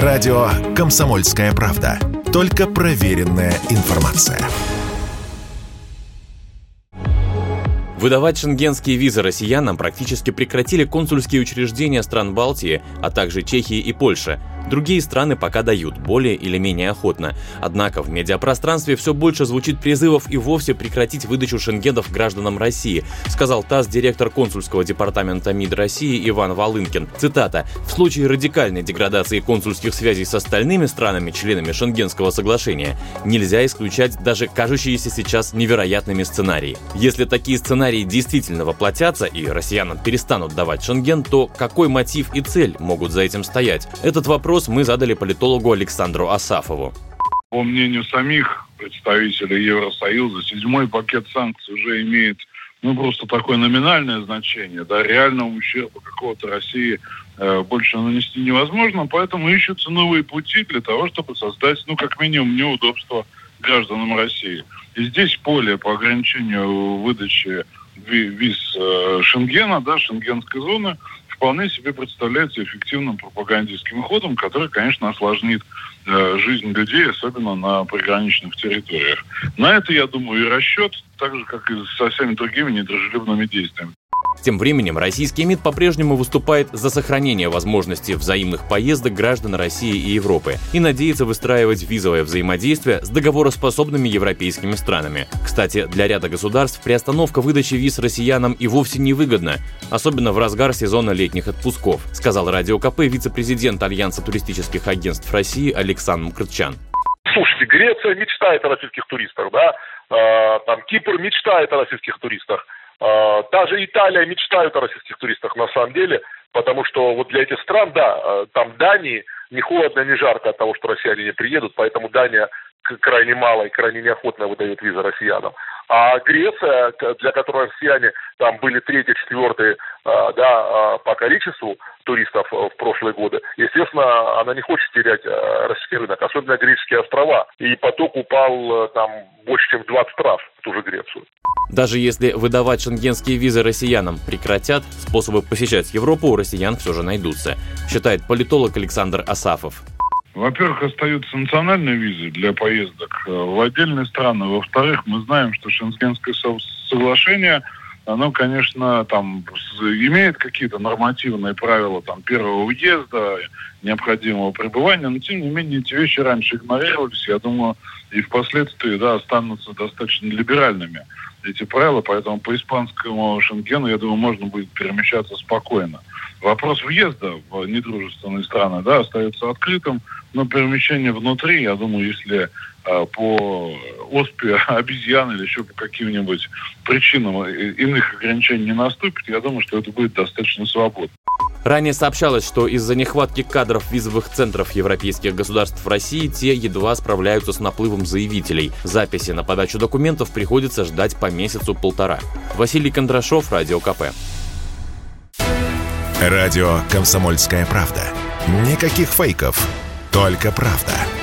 Радио «Комсомольская правда». Только проверенная информация. Выдавать шенгенские визы россиянам практически прекратили консульские учреждения стран Балтии, а также Чехии и Польши – Другие страны пока дают, более или менее охотно. Однако в медиапространстве все больше звучит призывов и вовсе прекратить выдачу шенгенов гражданам России, сказал ТАСС директор консульского департамента МИД России Иван Волынкин. Цитата. «В случае радикальной деградации консульских связей с остальными странами, членами Шенгенского соглашения, нельзя исключать даже кажущиеся сейчас невероятными сценарии. Если такие сценарии действительно воплотятся и россиянам перестанут давать Шенген, то какой мотив и цель могут за этим стоять? Этот вопрос вопрос мы задали политологу Александру Асафову. По мнению самих представителей Евросоюза, седьмой пакет санкций уже имеет ну, просто такое номинальное значение, да, реального ущерба какого-то России э, больше нанести невозможно, поэтому ищутся новые пути для того, чтобы создать, ну, как минимум, неудобства гражданам России. И здесь поле по ограничению выдачи виз э, Шенгена, да, шенгенской зоны, вполне себе представляется эффективным пропагандистским ходом, который, конечно, осложнит э, жизнь людей, особенно на приграничных территориях. На это, я думаю, и расчет, так же, как и со всеми другими недружелюбными действиями. Тем временем российский МИД по-прежнему выступает за сохранение возможности взаимных поездок граждан России и Европы и надеется выстраивать визовое взаимодействие с договороспособными европейскими странами. Кстати, для ряда государств приостановка выдачи виз россиянам и вовсе невыгодна, особенно в разгар сезона летних отпусков, сказал Радио КП вице-президент Альянса туристических агентств России Александр Мкртчан. Слушайте, Греция мечтает о российских туристах, да? Э, там Кипр мечтает о российских туристах. А, даже Италия мечтают о российских туристах на самом деле, потому что вот для этих стран, да, а, там Дании не холодно, не жарко от того, что россияне не приедут, поэтому Дания крайне мало и крайне неохотно выдает визы россиянам. А Греция, для которой россияне там были третьи, четвертые а, да, по количеству туристов в прошлые годы, естественно, она не хочет терять российский рынок, особенно греческие острова. И поток упал там больше, чем в 20 раз в ту же Грецию. Даже если выдавать шенгенские визы россиянам прекратят, способы посещать Европу у россиян все же найдутся, считает политолог Александр Асафов. Во-первых, остаются национальные визы для поездок э, в отдельные страны. Во-вторых, мы знаем, что Шенгенское соглашение, оно, конечно, там имеет какие-то нормативные правила там, первого въезда, необходимого пребывания, но, тем не менее, эти вещи раньше игнорировались. Я думаю, и впоследствии да, останутся достаточно либеральными эти правила, поэтому по испанскому Шенгену, я думаю, можно будет перемещаться спокойно. Вопрос въезда в недружественные страны да, остается открытым, но перемещение внутри, я думаю, если э, по оспе обезьян или еще по каким-нибудь причинам иных ограничений не наступит, я думаю, что это будет достаточно свободно. Ранее сообщалось, что из-за нехватки кадров визовых центров европейских государств в России те едва справляются с наплывом заявителей. Записи на подачу документов приходится ждать по месяцу-полтора. Василий Кондрашов, Радио КП. Радио «Комсомольская правда». Никаких фейков, только правда.